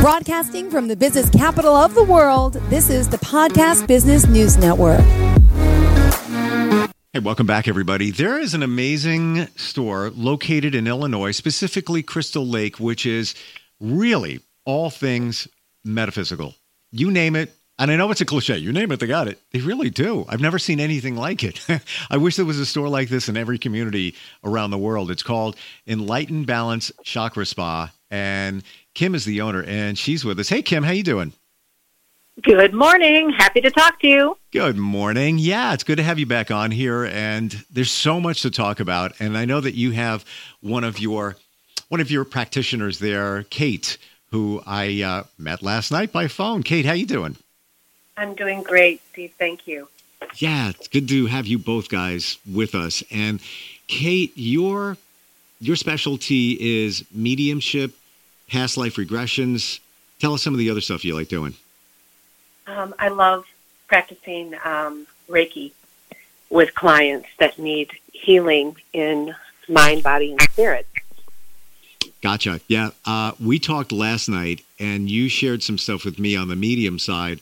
Broadcasting from the business capital of the world, this is the Podcast Business News Network. Hey, welcome back, everybody. There is an amazing store located in Illinois, specifically Crystal Lake, which is really all things metaphysical. You name it. And I know it's a cliche. You name it, they got it. They really do. I've never seen anything like it. I wish there was a store like this in every community around the world. It's called Enlightened Balance Chakra Spa, and Kim is the owner, and she's with us. Hey, Kim, how you doing? Good morning. Happy to talk to you. Good morning. Yeah, it's good to have you back on here, and there's so much to talk about. And I know that you have one of your one of your practitioners there, Kate, who I uh, met last night by phone. Kate, how you doing? I'm doing great, Steve. Thank you. Yeah, it's good to have you both guys with us. And Kate, your your specialty is mediumship, past life regressions. Tell us some of the other stuff you like doing. Um, I love practicing um, Reiki with clients that need healing in mind, body, and spirit. Gotcha. Yeah. Uh, we talked last night, and you shared some stuff with me on the medium side.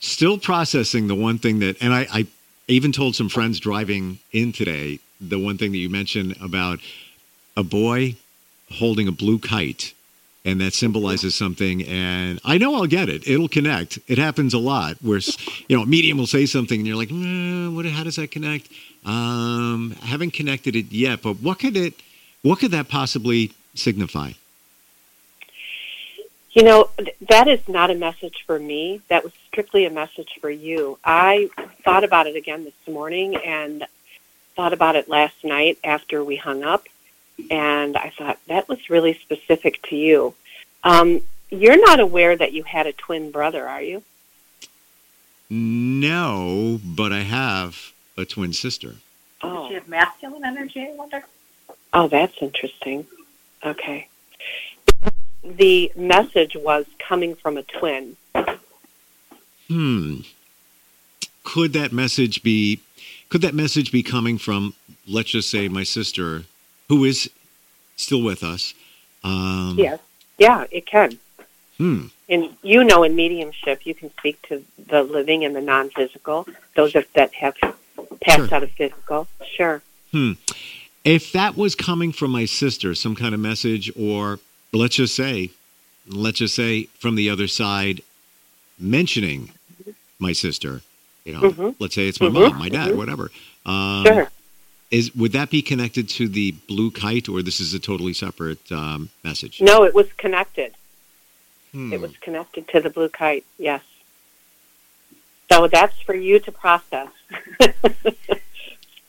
Still processing the one thing that, and I, I even told some friends driving in today the one thing that you mentioned about a boy holding a blue kite and that symbolizes something and i know i'll get it. It'll connect. It happens a lot where you know a medium will say something and you're like mm, what how does that connect? Um I haven't connected it yet but what could it what could that possibly signify You know, that is not a message for me. That was strictly a message for you. I thought about it again this morning and thought about it last night after we hung up. And I thought that was really specific to you. Um, you're not aware that you had a twin brother, are you? no but i have a twin sister Oh. Does she have masculine energy, I wonder? Oh, that's interesting. Okay. The message was coming from a twin. hmm could that message be could that message be coming from let's just say my sister who is still with us um Yes. Yeah, it can. hmm And you know, in mediumship, you can speak to the living and the non-physical. Those that have passed Sure. out of physical. Sure. Hmm. If that was coming from my sister, some kind of message, or let's just say, let's just say from the other side, mentioning my sister, you know, Mhm. let's say it's my Mhm. mom, my dad, Mhm. whatever. Um, Sure. Is would that be connected to the blue kite, or this is a totally separate um, message? No, it was connected. Hmm. It was connected to the blue kite. Yes. So that's for you to process.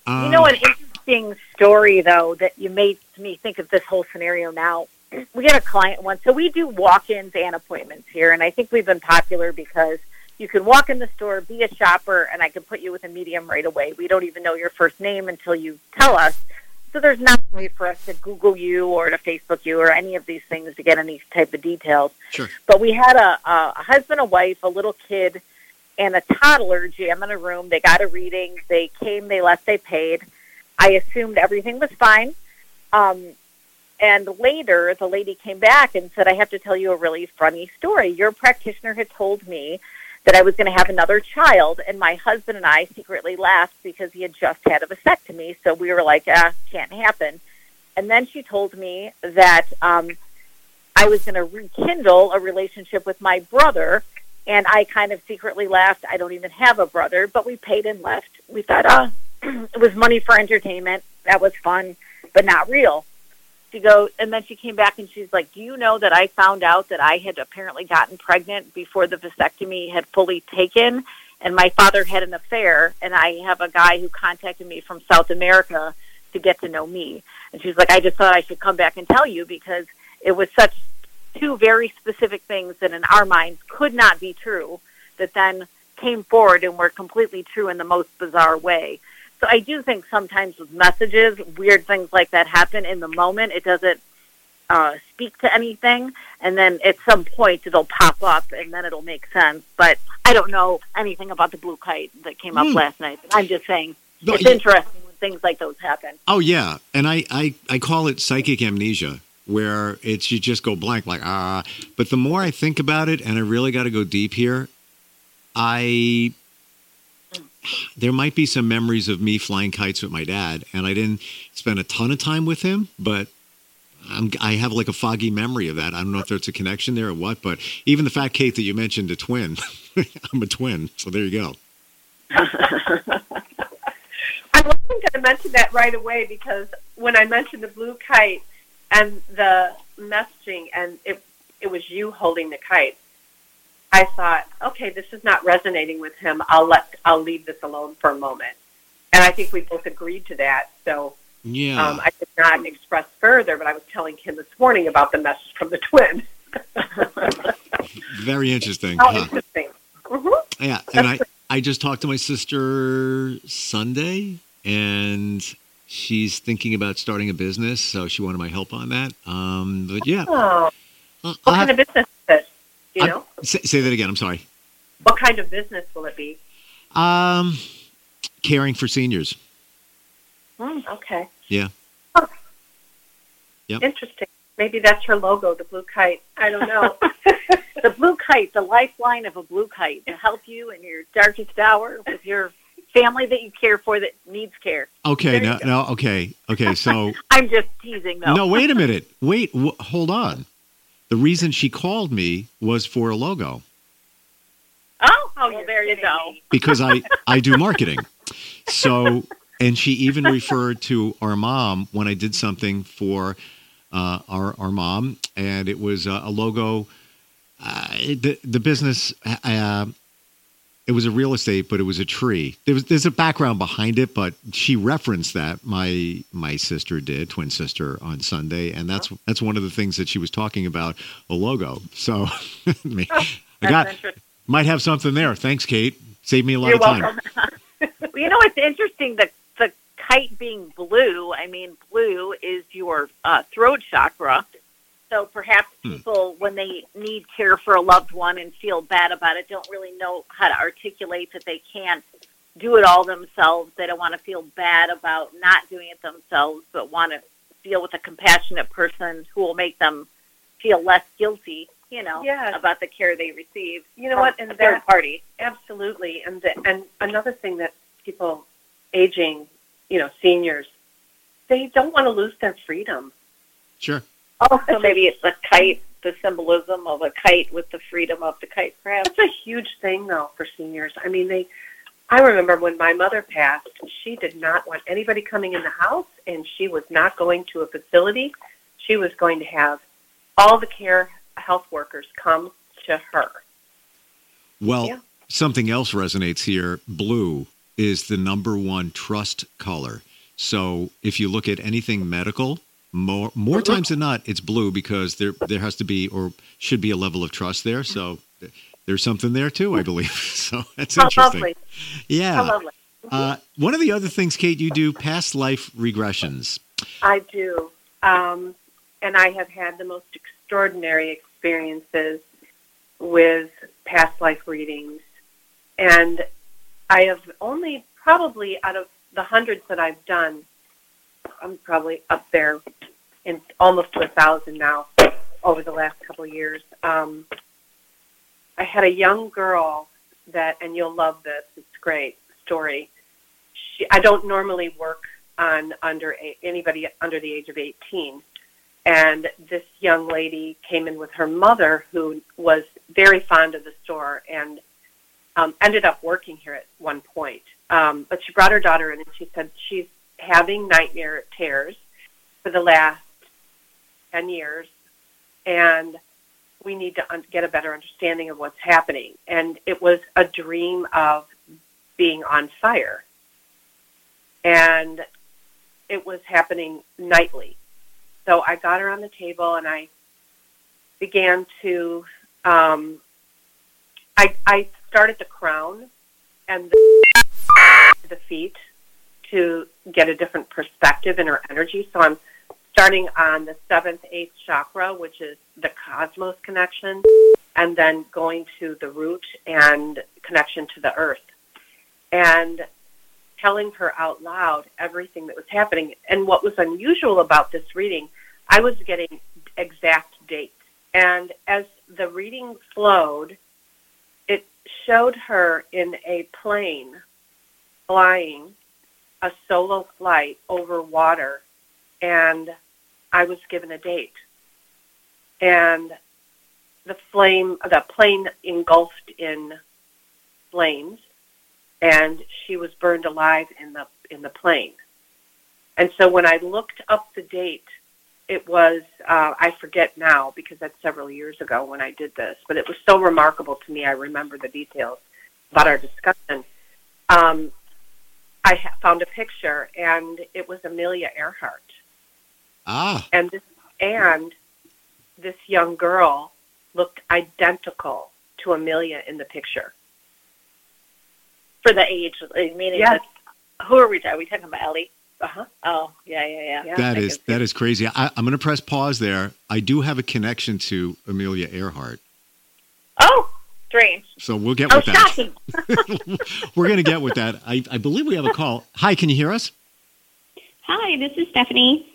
Um, You know, an interesting story, though, that you made me think of this whole scenario now. We had a client once, so we do walk ins and appointments here, and I think we've been popular because you can walk in the store, be a shopper, and I can put you with a medium right away. We don't even know your first name until you tell us. So there's not a way for us to Google you or to Facebook you or any of these things to get any type of details. Sure. But we had a, a a husband, a wife, a little kid, and a toddler jam in a room. They got a reading. They came, they left, they paid. I assumed everything was fine. Um, and later, the lady came back and said, I have to tell you a really funny story. Your practitioner had told me that I was going to have another child, and my husband and I secretly laughed because he had just had a vasectomy. So we were like, ah, can't happen. And then she told me that um, I was going to rekindle a relationship with my brother and I kind of secretly laughed. I don't even have a brother, but we paid and left. We thought, oh, it was money for entertainment. That was fun, but not real. She goes, and then she came back and she's like, "Do you know that I found out that I had apparently gotten pregnant before the vasectomy had fully taken, and my father had an affair, and I have a guy who contacted me from South America to get to know me." And she's like, "I just thought I should come back and tell you because it was such two very specific things that in our minds could not be true that then came forward and were completely true in the most bizarre way. So I do think sometimes with messages, weird things like that happen in the moment. It doesn't uh, speak to anything, and then at some point it'll pop up, and then it'll make sense. But I don't know anything about the blue kite that came up Hmm. last night. I'm just saying No, it's you- interesting when things like those happen. Oh yeah, and I I I call it psychic amnesia where it's you just go blank like ah but the more i think about it and i really got to go deep here i there might be some memories of me flying kites with my dad and i didn't spend a ton of time with him but I'm, i have like a foggy memory of that. I don't know if there's a connection there or what but even the fact kate that you mentioned a twin i'm a twin so there you go. I wasn't going to mention that right away because when I mentioned the blue kite, and the messaging and it it was you holding the kite i thought okay this is not resonating with him i'll let i'll leave this alone for a moment and i think we both agreed to that so yeah um, i did not express further but i was telling kim this morning about the message from the twin very interesting How huh? interesting mm-hmm. yeah and i i just talked to my sister sunday and she's thinking about starting a business, so she wanted my help on that. Um, but yeah, oh. Uh, what kind of business is it? You know, say, say, that again. I'm sorry. What kind of business will it be? Um, caring for seniors. Mm, okay. Yeah. Huh. Yep. Interesting. Maybe that's her logo, the blue kite. I don't know. the blue kite, the lifeline of a blue kite to help you in your darkest hour with your family that you care for that needs care. Okay, now, now, okay, okay. So I'm just teasing, though. No, wait a minute. Wait, w- hold on. The reason she called me was for a logo. Oh, oh, well, there you go. Because I I do marketing, so and she even referred to our mom when I did something for uh, our our mom, and it was uh, a logo. Uh, the the business uh, it was a real estate, but it was a tree. There was there's a background behind it, but she referenced that my my sister did, twin sister, on Sunday, and that's that's one of the things that she was talking about a logo. So I got might have something there. Thanks, Kate. Saved me a lot You're of time. well, you know, it's interesting that the kite being blue. I mean, blue is your uh, throat chakra. So perhaps Hmm. people, when they need care for a loved one and feel bad about it, don't really know how to articulate that they can't do it all themselves. They don't want to feel bad about not doing it themselves, but want to deal with a compassionate person who will make them feel less guilty, you know, Yes. about the care they receive. You know from what? a And third that- party. Absolutely. And the, and another thing that people aging, you know, seniors, they don't want to lose their freedom. Sure. Oh, so maybe it's a kite, the symbolism of a kite with the freedom of the kite, perhaps. That's a huge thing, though, for seniors. I mean, they. I remember when my mother passed, she did not want anybody coming in the house, and she was not going to a facility. She was going to have all the care health workers come to her. Well, Yeah. something else resonates here. Blue is the number one trust color. So if you look at anything medical, more more Mm-hmm. times than not, it's blue because there there has to be or should be a level of trust there. So there's something there too, I believe. So that's How interesting. lovely! Yeah. How lovely! Uh, one of the other things, Kate, you do past life regressions. I do. Um, and I have had the most extraordinary experiences with past life readings. And I have only probably out of the hundreds that I've done, I'm probably up there in almost to a thousand now over the last couple of years. Um, I had a young girl that, and you'll love this, it's great story. She, I don't normally work on under anybody under the age of 18. And this young lady came in with her mother, who was very fond of the store and um, ended up working here at one point. Um, but she brought her daughter in, and she said she's having night terrors for the last 10 years, and we need to un- get a better understanding of what's happening. And it was a dream of being on fire. And it was happening nightly. So I got her on the table and I began to, um, I, I started the crown and the, the feet to get a different perspective in her energy. So I'm starting on the seventh, eighth chakra, which is the cosmos connection, and then going to the root and connection to the earth. And telling her out loud everything that was happening. And what was unusual about this reading, I was getting exact dates. And as the reading flowed, it showed her in a plane flying a solo flight over water, and I was given a date. And the flame, the plane engulfed in flames, and she was burned alive in the in the plane. And so when I looked up the date, it was uh, I forget now because that's several years ago when I did this, but it was so remarkable to me. I remember the details about our discussion. Um, I found a picture, and it was Amelia Earhart, Ah, and this and this young girl looked identical to Amelia in the picture. For the age, meaning Yes. that, who are we? Are we talking about Ellie? Uh huh. Oh, yeah, yeah, yeah. Yeah. that I is can see that is crazy. I, I'm going to press pause there. I do have a connection to Amelia Earhart, Oh, strange. so we'll get Oh, with that. shocking. We're going to get with that. I, I believe we have a call. Hi, can you hear us? Hi, this is Stephanie.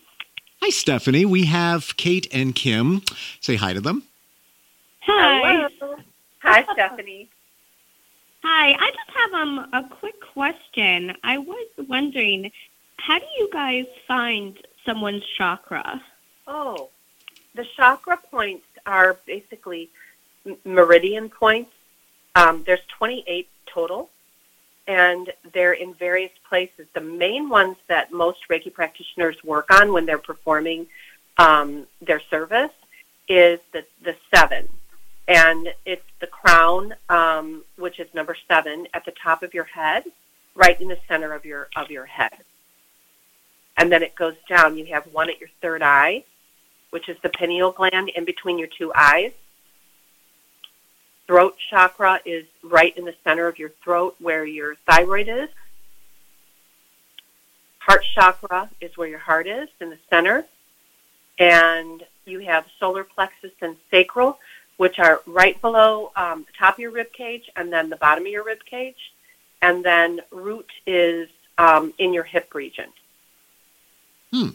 Hi, Stephanie. We have Kate and Kim. Say hi to them. Hi. Hello. Hi, Stephanie. Hi. I just have um a quick question. I was wondering, how do you guys find someone's chakra? Oh, the chakra points are basically meridian points. Um, there's 28 total, and they're in various places. The main ones that most Reiki practitioners work on when they're performing um, their service is the, the seven. And it's the crown, um, which is number seven, at the top of your head, right in the center of your of your head. And then it goes down. You have one at your third eye, which is the pineal gland in between your two eyes. Throat chakra is right in the center of your throat where your thyroid is. Heart chakra is where your heart is in the center. And you have solar plexus and sacral, which are right below um, the top of your rib cage and then the bottom of your rib cage. And then root is um, in your hip region. Hmm.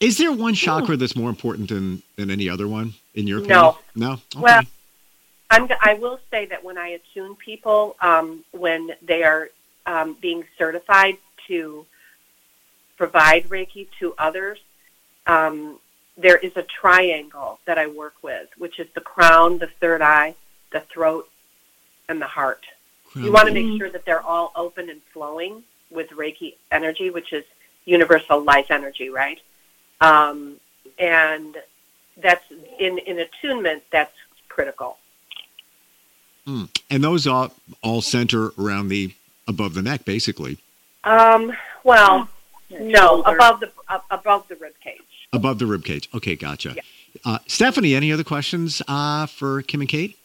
Is there one chakra that's more important than, than any other one, in your opinion? No. No? Okay. Well, I'm, I will say that when I attune people, um, when they are um, being certified to provide Reiki to others, um, there is a triangle that I work with, which is the crown, the third eye, the throat, and the heart. You want to make sure that they're all open and flowing with Reiki energy, which is universal life energy, right? Um, and that's in, in attunement, that's critical. And those all, all center around the above the neck, basically. Um, well, no, above the uh, above the rib cage. Above the rib cage. Okay, gotcha. Yeah. Uh, Stephanie, any other questions uh, for Kim and Kate?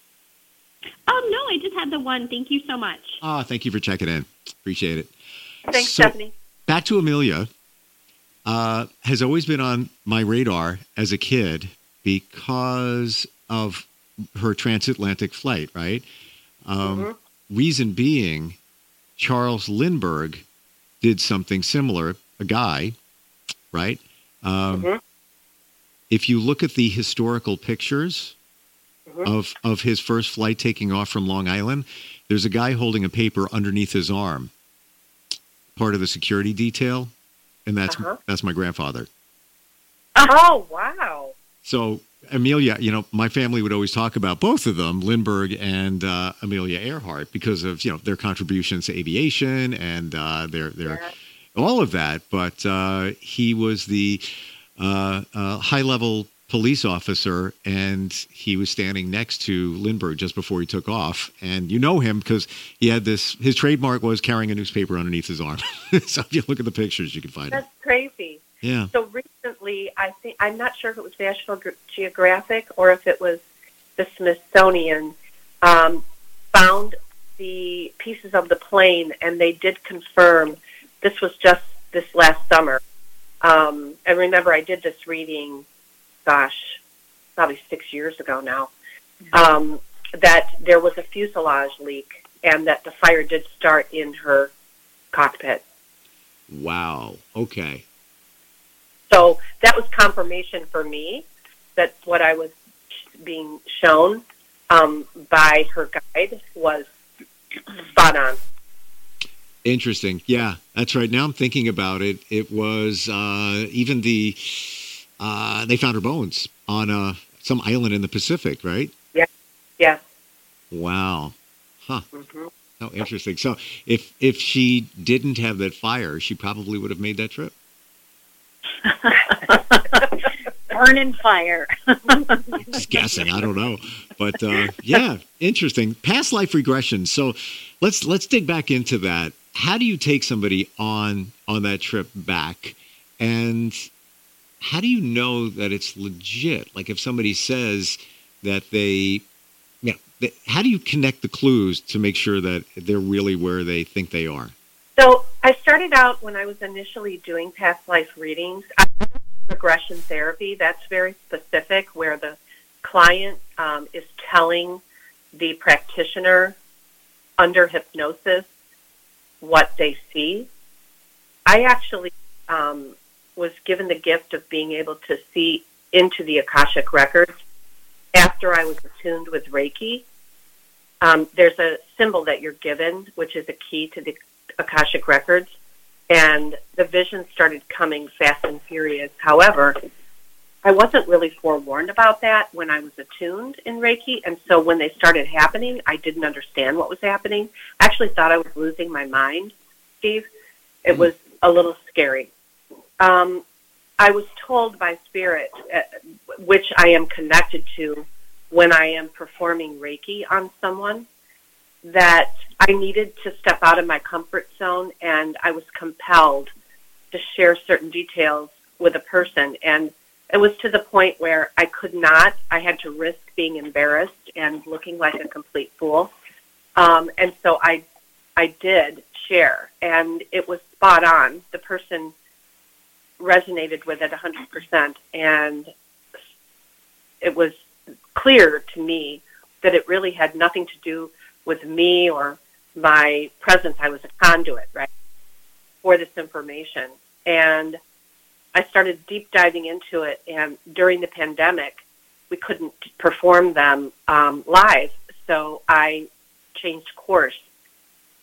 Oh no, I just had the one. Thank you so much. Ah, thank you for checking in. Appreciate it. Thanks, So- Stephanie. Back to Amelia. Uh, has always been on my radar as a kid because of her transatlantic flight, right? Um, Mhm. Reason being, Charles Lindbergh did something similar, a guy, right? Um, Mhm. If you look at the historical pictures Mhm. of, of his first flight taking off from Long Island, there's a guy holding a paper underneath his arm, part of the security detail, and that's Uh-huh. that's my grandfather. Oh wow! So Amelia, you know, my family would always talk about both of them, Lindbergh and uh, Amelia Earhart, because of you know their contributions to aviation and uh, their their Yeah. all of that. But uh, he was the uh, uh, high level police officer, and he was standing next to Lindbergh just before he took off. And you know him because he had this. His trademark was carrying a newspaper underneath his arm. so if you look at the pictures, you can find it. That's crazy. Yeah. So recently, I think I'm not sure if it was National Geographic or if it was the Smithsonian um, found the pieces of the plane, and they did confirm this was just this last summer. Um, and remember, I did this reading, gosh, probably six years ago now. Um, that there was a fuselage leak, and that the fire did start in her cockpit. Wow. Okay. So that was confirmation for me that what I was being shown um, by her guide was spot on. Interesting. Yeah, that's right. Now I'm thinking about it. It was uh, even the uh, they found her bones on uh, some island in the Pacific, right? Yeah. Yeah. Wow. Huh. hmm Oh, interesting. So if if she didn't have that fire, she probably would have made that trip. Burning fire. Just guessing. I don't know, but uh, yeah, interesting. Past life regression. So let's let's dig back into that. How do you take somebody on on that trip back, and how do you know that it's legit? Like if somebody says that they, yeah, how do you connect the clues to make sure that they're really where they think they are? So I started out when I was initially doing past life readings. I regression therapy. That's very specific, where the client um, is telling the practitioner under hypnosis what they see. I actually um, was given the gift of being able to see into the Akashic records after I was attuned with Reiki. Um, there's a symbol that you're given, which is a key to the Akashic records, and the visions started coming fast and furious. However, I wasn't really forewarned about that when I was attuned in Reiki, and so when they started happening, I didn't understand what was happening. I actually thought I was losing my mind, Steve. It was a little scary. Um, I was told by Spirit, uh, which I am connected to when I am performing Reiki on someone, that I needed to step out of my comfort zone and I was compelled to share certain details with a person. And it was to the point where I could not, I had to risk being embarrassed and looking like a complete fool. Um, and so I, I did share, and it was spot on. The person resonated with it 100%, and it was clear to me that it really had nothing to do with me or my presence. I was a conduit, right, for this information. And I started deep diving into it. And during the pandemic, we couldn't perform them um, live. So I changed course.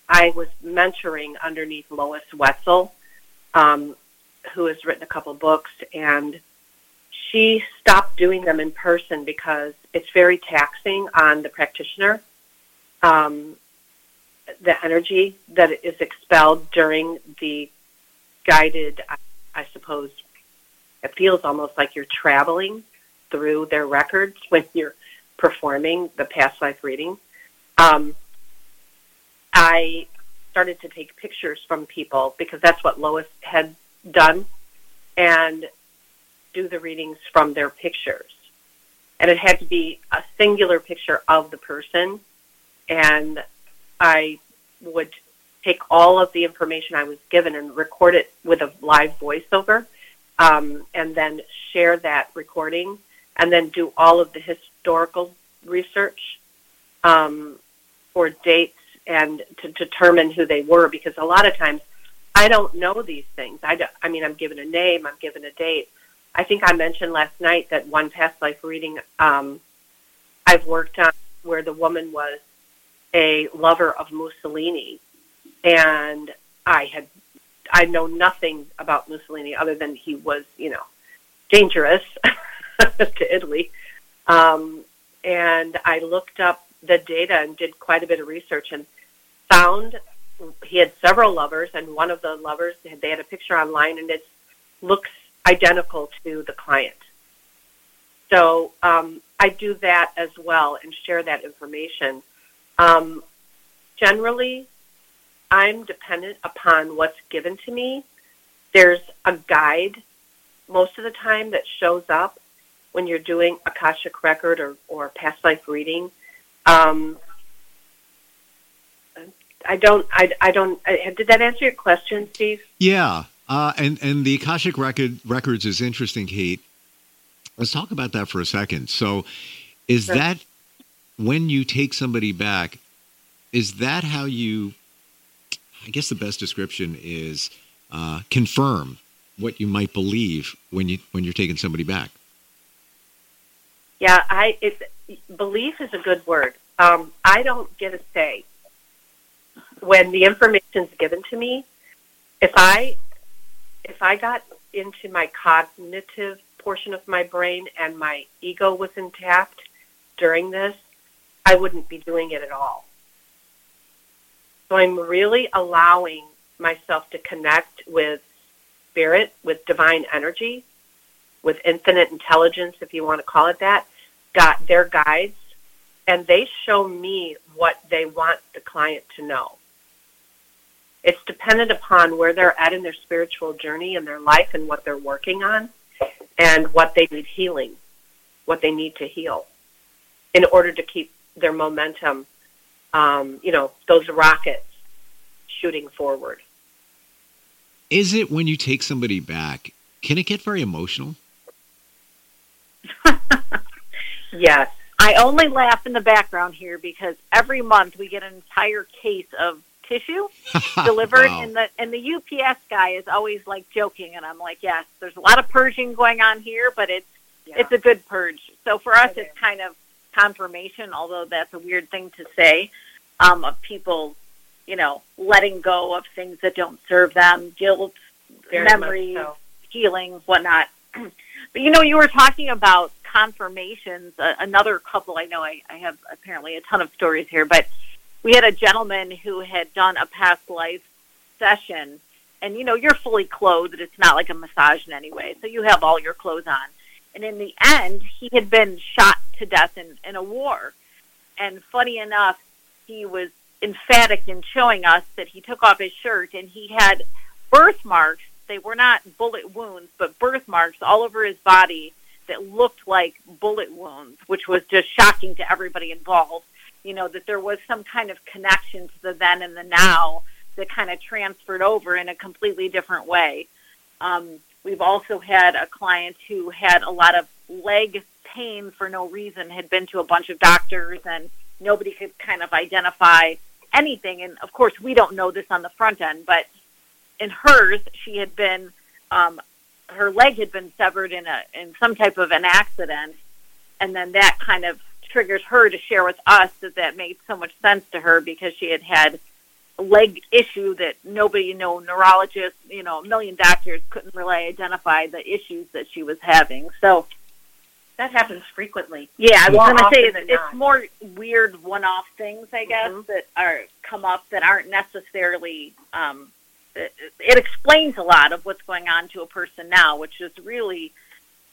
I was mentoring underneath Lois Wetzel, um, who has written a couple books, and she stopped doing them in person because it's very taxing on the practitioner. Um, the energy that is expelled during the guided, I, I suppose, it feels almost like you're traveling through their records when you're performing the past life reading. Um, I started to take pictures from people because that's what Lois had done and do the readings from their pictures. And it had to be a singular picture of the person. And I would take all of the information I was given and record it with a live voiceover, um, and then share that recording, and then do all of the historical research um, for dates and to determine who they were. Because a lot of times, I don't know these things. I, do, I mean, I'm given a name, I'm given a date. I think I mentioned last night that one past life reading um, I've worked on where the woman was a lover of Mussolini, and I had I know nothing about Mussolini other than he was you know dangerous to Italy, um, and I looked up the data and did quite a bit of research and found he had several lovers, and one of the lovers they had a picture online, and it looks identical to the client. So um, I do that as well and share that information. Um, generally, I'm dependent upon what's given to me. There's a guide most of the time that shows up when you're doing Akashic record or, or past life reading. Um, I don't. I, I don't. I, did that answer your question, Steve? Yeah, uh, and and the Akashic record records is interesting, Kate. Let's talk about that for a second. So, is Sure. that when you take somebody back? Is that how you? I guess the best description is uh, confirm what you might believe when you when you're taking somebody back? Yeah, I it, belief is a good word. Um, I don't get a say when the information's given to me. If I if I got into my cognitive portion of my brain and my ego was intact during this, I wouldn't be doing it at all. So I'm really allowing myself to connect with spirit, with divine energy, with infinite intelligence, if you want to call it that, got their guides, and they show me what they want the client to know. It's dependent upon where they're at in their spiritual journey in their life and what they're working on and what they need healing, what they need to heal in order to keep their momentum, um, you know, those rockets shooting forward. Is it when you take somebody back, can it get very emotional? yes. I only laugh in the background here because every month we get an entire case of tissue delivered Wow. and the and the UPS guy is always like joking and I'm like, Yes, there's a lot of purging going on here, but it's Yeah. it's a good purge. So for us It it's is. kind of confirmation, although that's a weird thing to say, um, of people, you know, letting go of things that don't serve them, guilt, Very memories, so. healing, whatnot. but you know, you were talking about confirmations. Uh, another couple, I know I, I have apparently a ton of stories here, but we had a gentleman who had done a past life session, and you know, you're fully clothed. It's not like a massage in any way, so you have all your clothes on. And in the end, he had been shot to death in, in a war. And funny enough, he was emphatic in showing us that he took off his shirt and he had birthmarks. They were not bullet wounds, but birthmarks all over his body that looked like bullet wounds, which was just shocking to everybody involved. You know, that there was some kind of connection to the then and the now that kind of transferred over in a completely different way. Um, we've also had a client who had a lot of leg pain for no reason, had been to a bunch of doctors, and nobody could kind of identify anything. And of course, we don't know this on the front end, but in hers, she had been um, her leg had been severed in a in some type of an accident, and then that kind of triggers her to share with us that that made so much sense to her because she had had a leg issue that nobody, you know, neurologists, you know, a million doctors couldn't really identify the issues that she was having. So That happens frequently. yeah, I was going to say it's, it's more weird one-off things, I guess, Mhm. that are come up that aren't necessarily. Um, it, it explains a lot of what's going on to a person now, which is really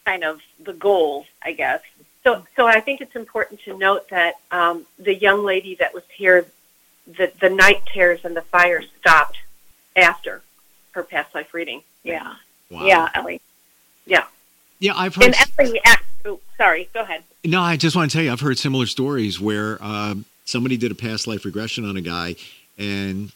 kind of the goal, I guess. So, so I think it's important to note that um, the young lady that was here, the the night terrors and the fire stopped after her past life reading. Yeah, Wow. yeah, Ellie. Yeah. Yeah, I've heard. And Ellie, act- oh, sorry, go ahead. No, I just want to tell you, I've heard similar stories where um, somebody did a past life regression on a guy, and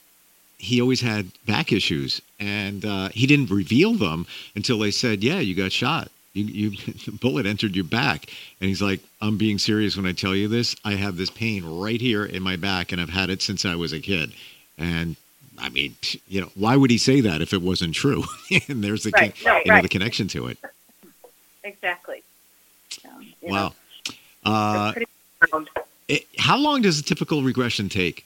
he always had back issues, and uh, he didn't reveal them until they said, "Yeah, you got shot. You, you the bullet entered your back." And he's like, "I'm being serious when I tell you this. I have this pain right here in my back, and I've had it since I was a kid." And I mean, you know, why would he say that if it wasn't true? and there's the Right, con- right, you know right. the connection to it. Exactly. Wow. Uh, it, how long does a typical regression take?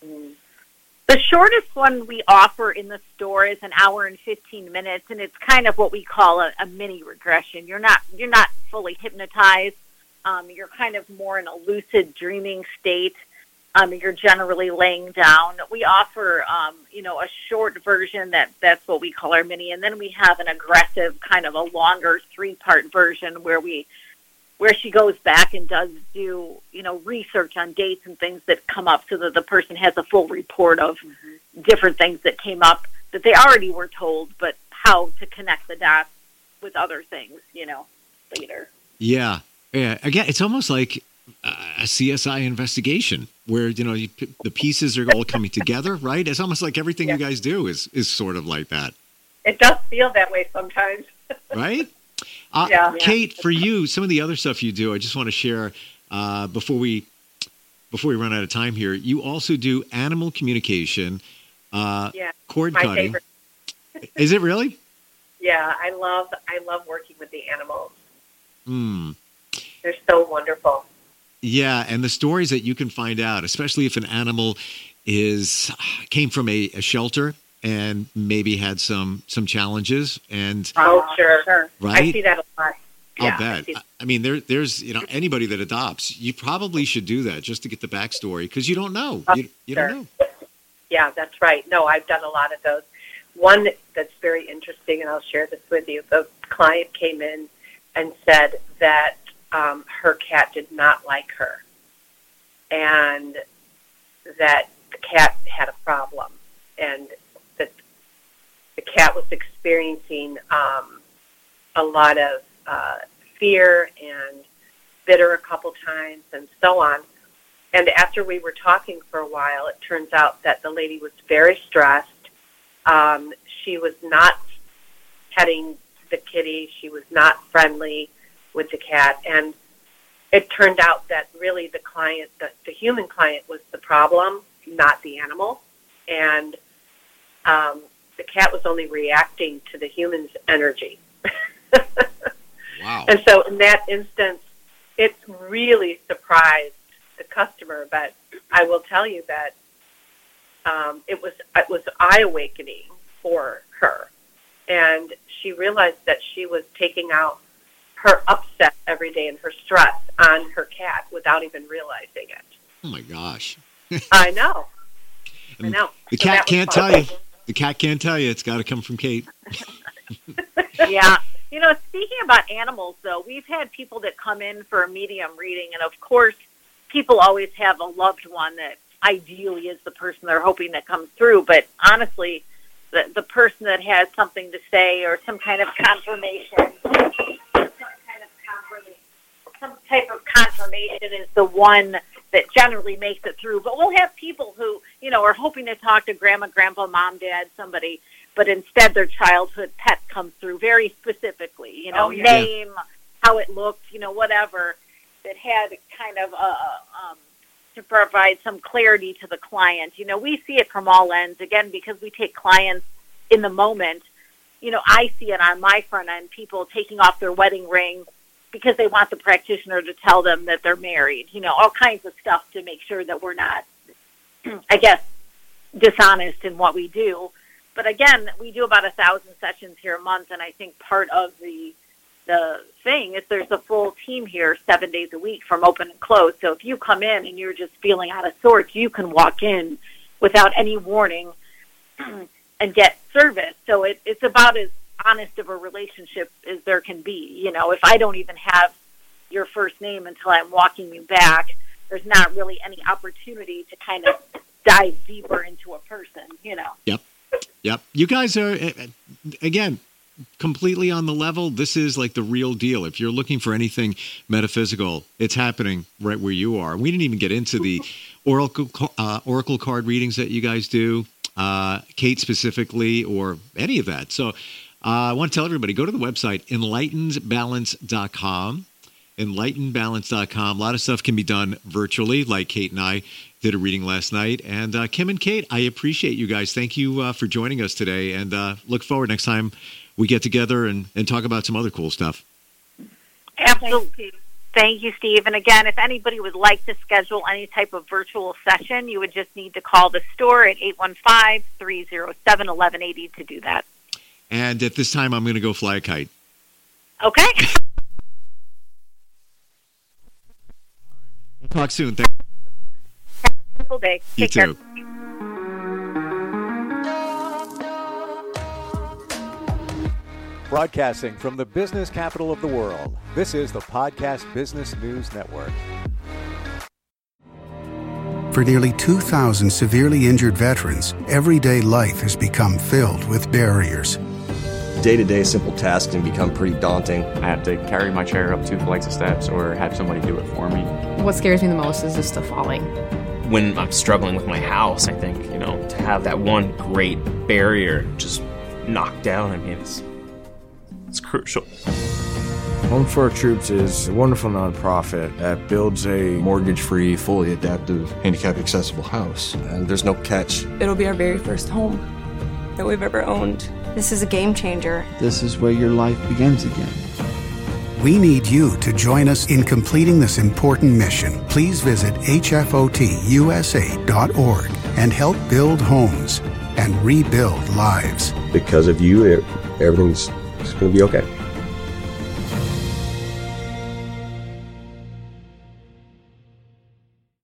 The shortest one we offer in the store is an hour and 15 minutes, and it's kind of what we call a, a mini regression. You're not you're not fully hypnotized. Um, you're kind of more in a lucid dreaming state. Um, you're generally laying down. We offer, um, you know, a short version that that's what we call our mini, and then we have an aggressive kind of a longer three part version where we where she goes back and does do you know research on dates and things that come up so that the person has a full report of different things that came up that they already were told but how to connect the dots with other things you know later Yeah, yeah. Again, it's almost like a CSI investigation where you know you, the pieces are all coming together, right? It's almost like everything you guys do is is sort of like that, It does feel that way sometimes. right? Uh, Yeah. Kate, for you, some of the other stuff you do, I just want to share uh, before we before we run out of time here. You also do animal communication, Uh, Yeah, cord cutting. Is it really? Yeah, I love I love working with the animals. Hmm. They're so wonderful. Yeah, and the stories that you can find out, especially if an animal is came from a, a shelter and maybe had some some challenges, and Oh, sure. sure. I see that a lot. Yeah, I'll I bet. I- I mean, there, there's you know anybody that adopts, you probably should do that just to get the backstory because you don't know. Oh, you, you sure. don't know. Yeah, that's right. No, I've done a lot of those. One that's very interesting, and I'll share this with you. The client came in and said that um, her cat did not like her, and that the cat had a problem, and that the cat was experiencing um, a lot of uh, fear and bitter a couple times, and so on. And after we were talking for a while, it turns out that the lady was very stressed. Um, she was not petting the kitty. She was not friendly with the cat. And it turned out that really the client, the, the human client, was the problem, not the animal. And um, the cat was only reacting to the human's energy. Wow. And so in that instance, it really surprised the customer. But I will tell you that um, it was it was eye awakening for her, and she realized that she was taking out her upset every day and her stress on her cat without even realizing it. Oh my gosh. I know. I know. The So cat can't fun. tell you. The cat can't tell you. It's got to come from Kate. yeah. You know, speaking about animals, though, we've had people that come in for a medium reading, and of course, people always have a loved one that ideally is the person they're hoping that comes through. But honestly, the the person that has something to say or some kind of confirmation, some kind of confirmation, some type of confirmation is the one that generally makes it through. But we'll have people who, you know, are hoping to talk to grandma, grandpa, mom, dad, somebody, but instead their childhood pet comes through very specifically, you know, Oh, yeah. name, how it looked, you know, whatever, that had kind of a, um, to provide some clarity to the client. You know, we see it from all ends, again, because we take clients in the moment. You know, I see it on my front end, people taking off their wedding ring because they want the practitioner to tell them that they're married, you know, all kinds of stuff to make sure that we're not, I guess, dishonest in what we do. But again, we do about a thousand sessions here a month, and I think part of the the thing is there's a full team here seven days a week from open and close. So if you come in and you're just feeling out of sorts, you can walk in without any warning and get service. So it, it's about as honest of a relationship as there can be. You know, if I don't even have your first name until I'm walking you back, there's not really any opportunity to kind of dive deeper into a person, you know. Yep. Yep. You guys are, eh, eh, again, completely on the level. This is like the real deal. If you're looking for anything metaphysical, it's happening right where you are. We didn't even get into the oracle uh, oracle card readings that you guys do, uh, Kate specifically, or any of that. So uh, I want to tell everybody go to the website enlightenedbalance.com. Enlightenedbalance.com. A lot of stuff can be done virtually, like Kate and I did a reading last night. And uh, Kim and Kate, I appreciate you guys. Thank you uh, for joining us today, and uh, look forward next time we get together and, and talk about some other cool stuff. Absolutely. Thank you, Steve. And again, if anybody would like to schedule any type of virtual session, you would just need to call the store at 815-307-1180 to do that. And at this time, I'm going to go fly a kite. Okay? Talk soon. Thank Have a Beautiful day. you Take care. too. Broadcasting from the business capital of the world, this is the Podcast Business News Network. For nearly 2,000 severely injured veterans, everyday life has become filled with barriers. Day to day simple tasks can become pretty daunting. I have to carry my chair up two flights of steps or have somebody do it for me. What scares me the most is just the falling. When I'm struggling with my house, I think, you know, to have that one great barrier just knocked down, I mean, it's, it's crucial. Home for Our Troops is a wonderful nonprofit that builds a mortgage free, fully adaptive, handicap accessible house. And there's no catch. It'll be our very first home that we've ever owned. This is a game changer. This is where your life begins again. We need you to join us in completing this important mission. Please visit hfotusa.org and help build homes and rebuild lives. Because of you, everything's going to be okay.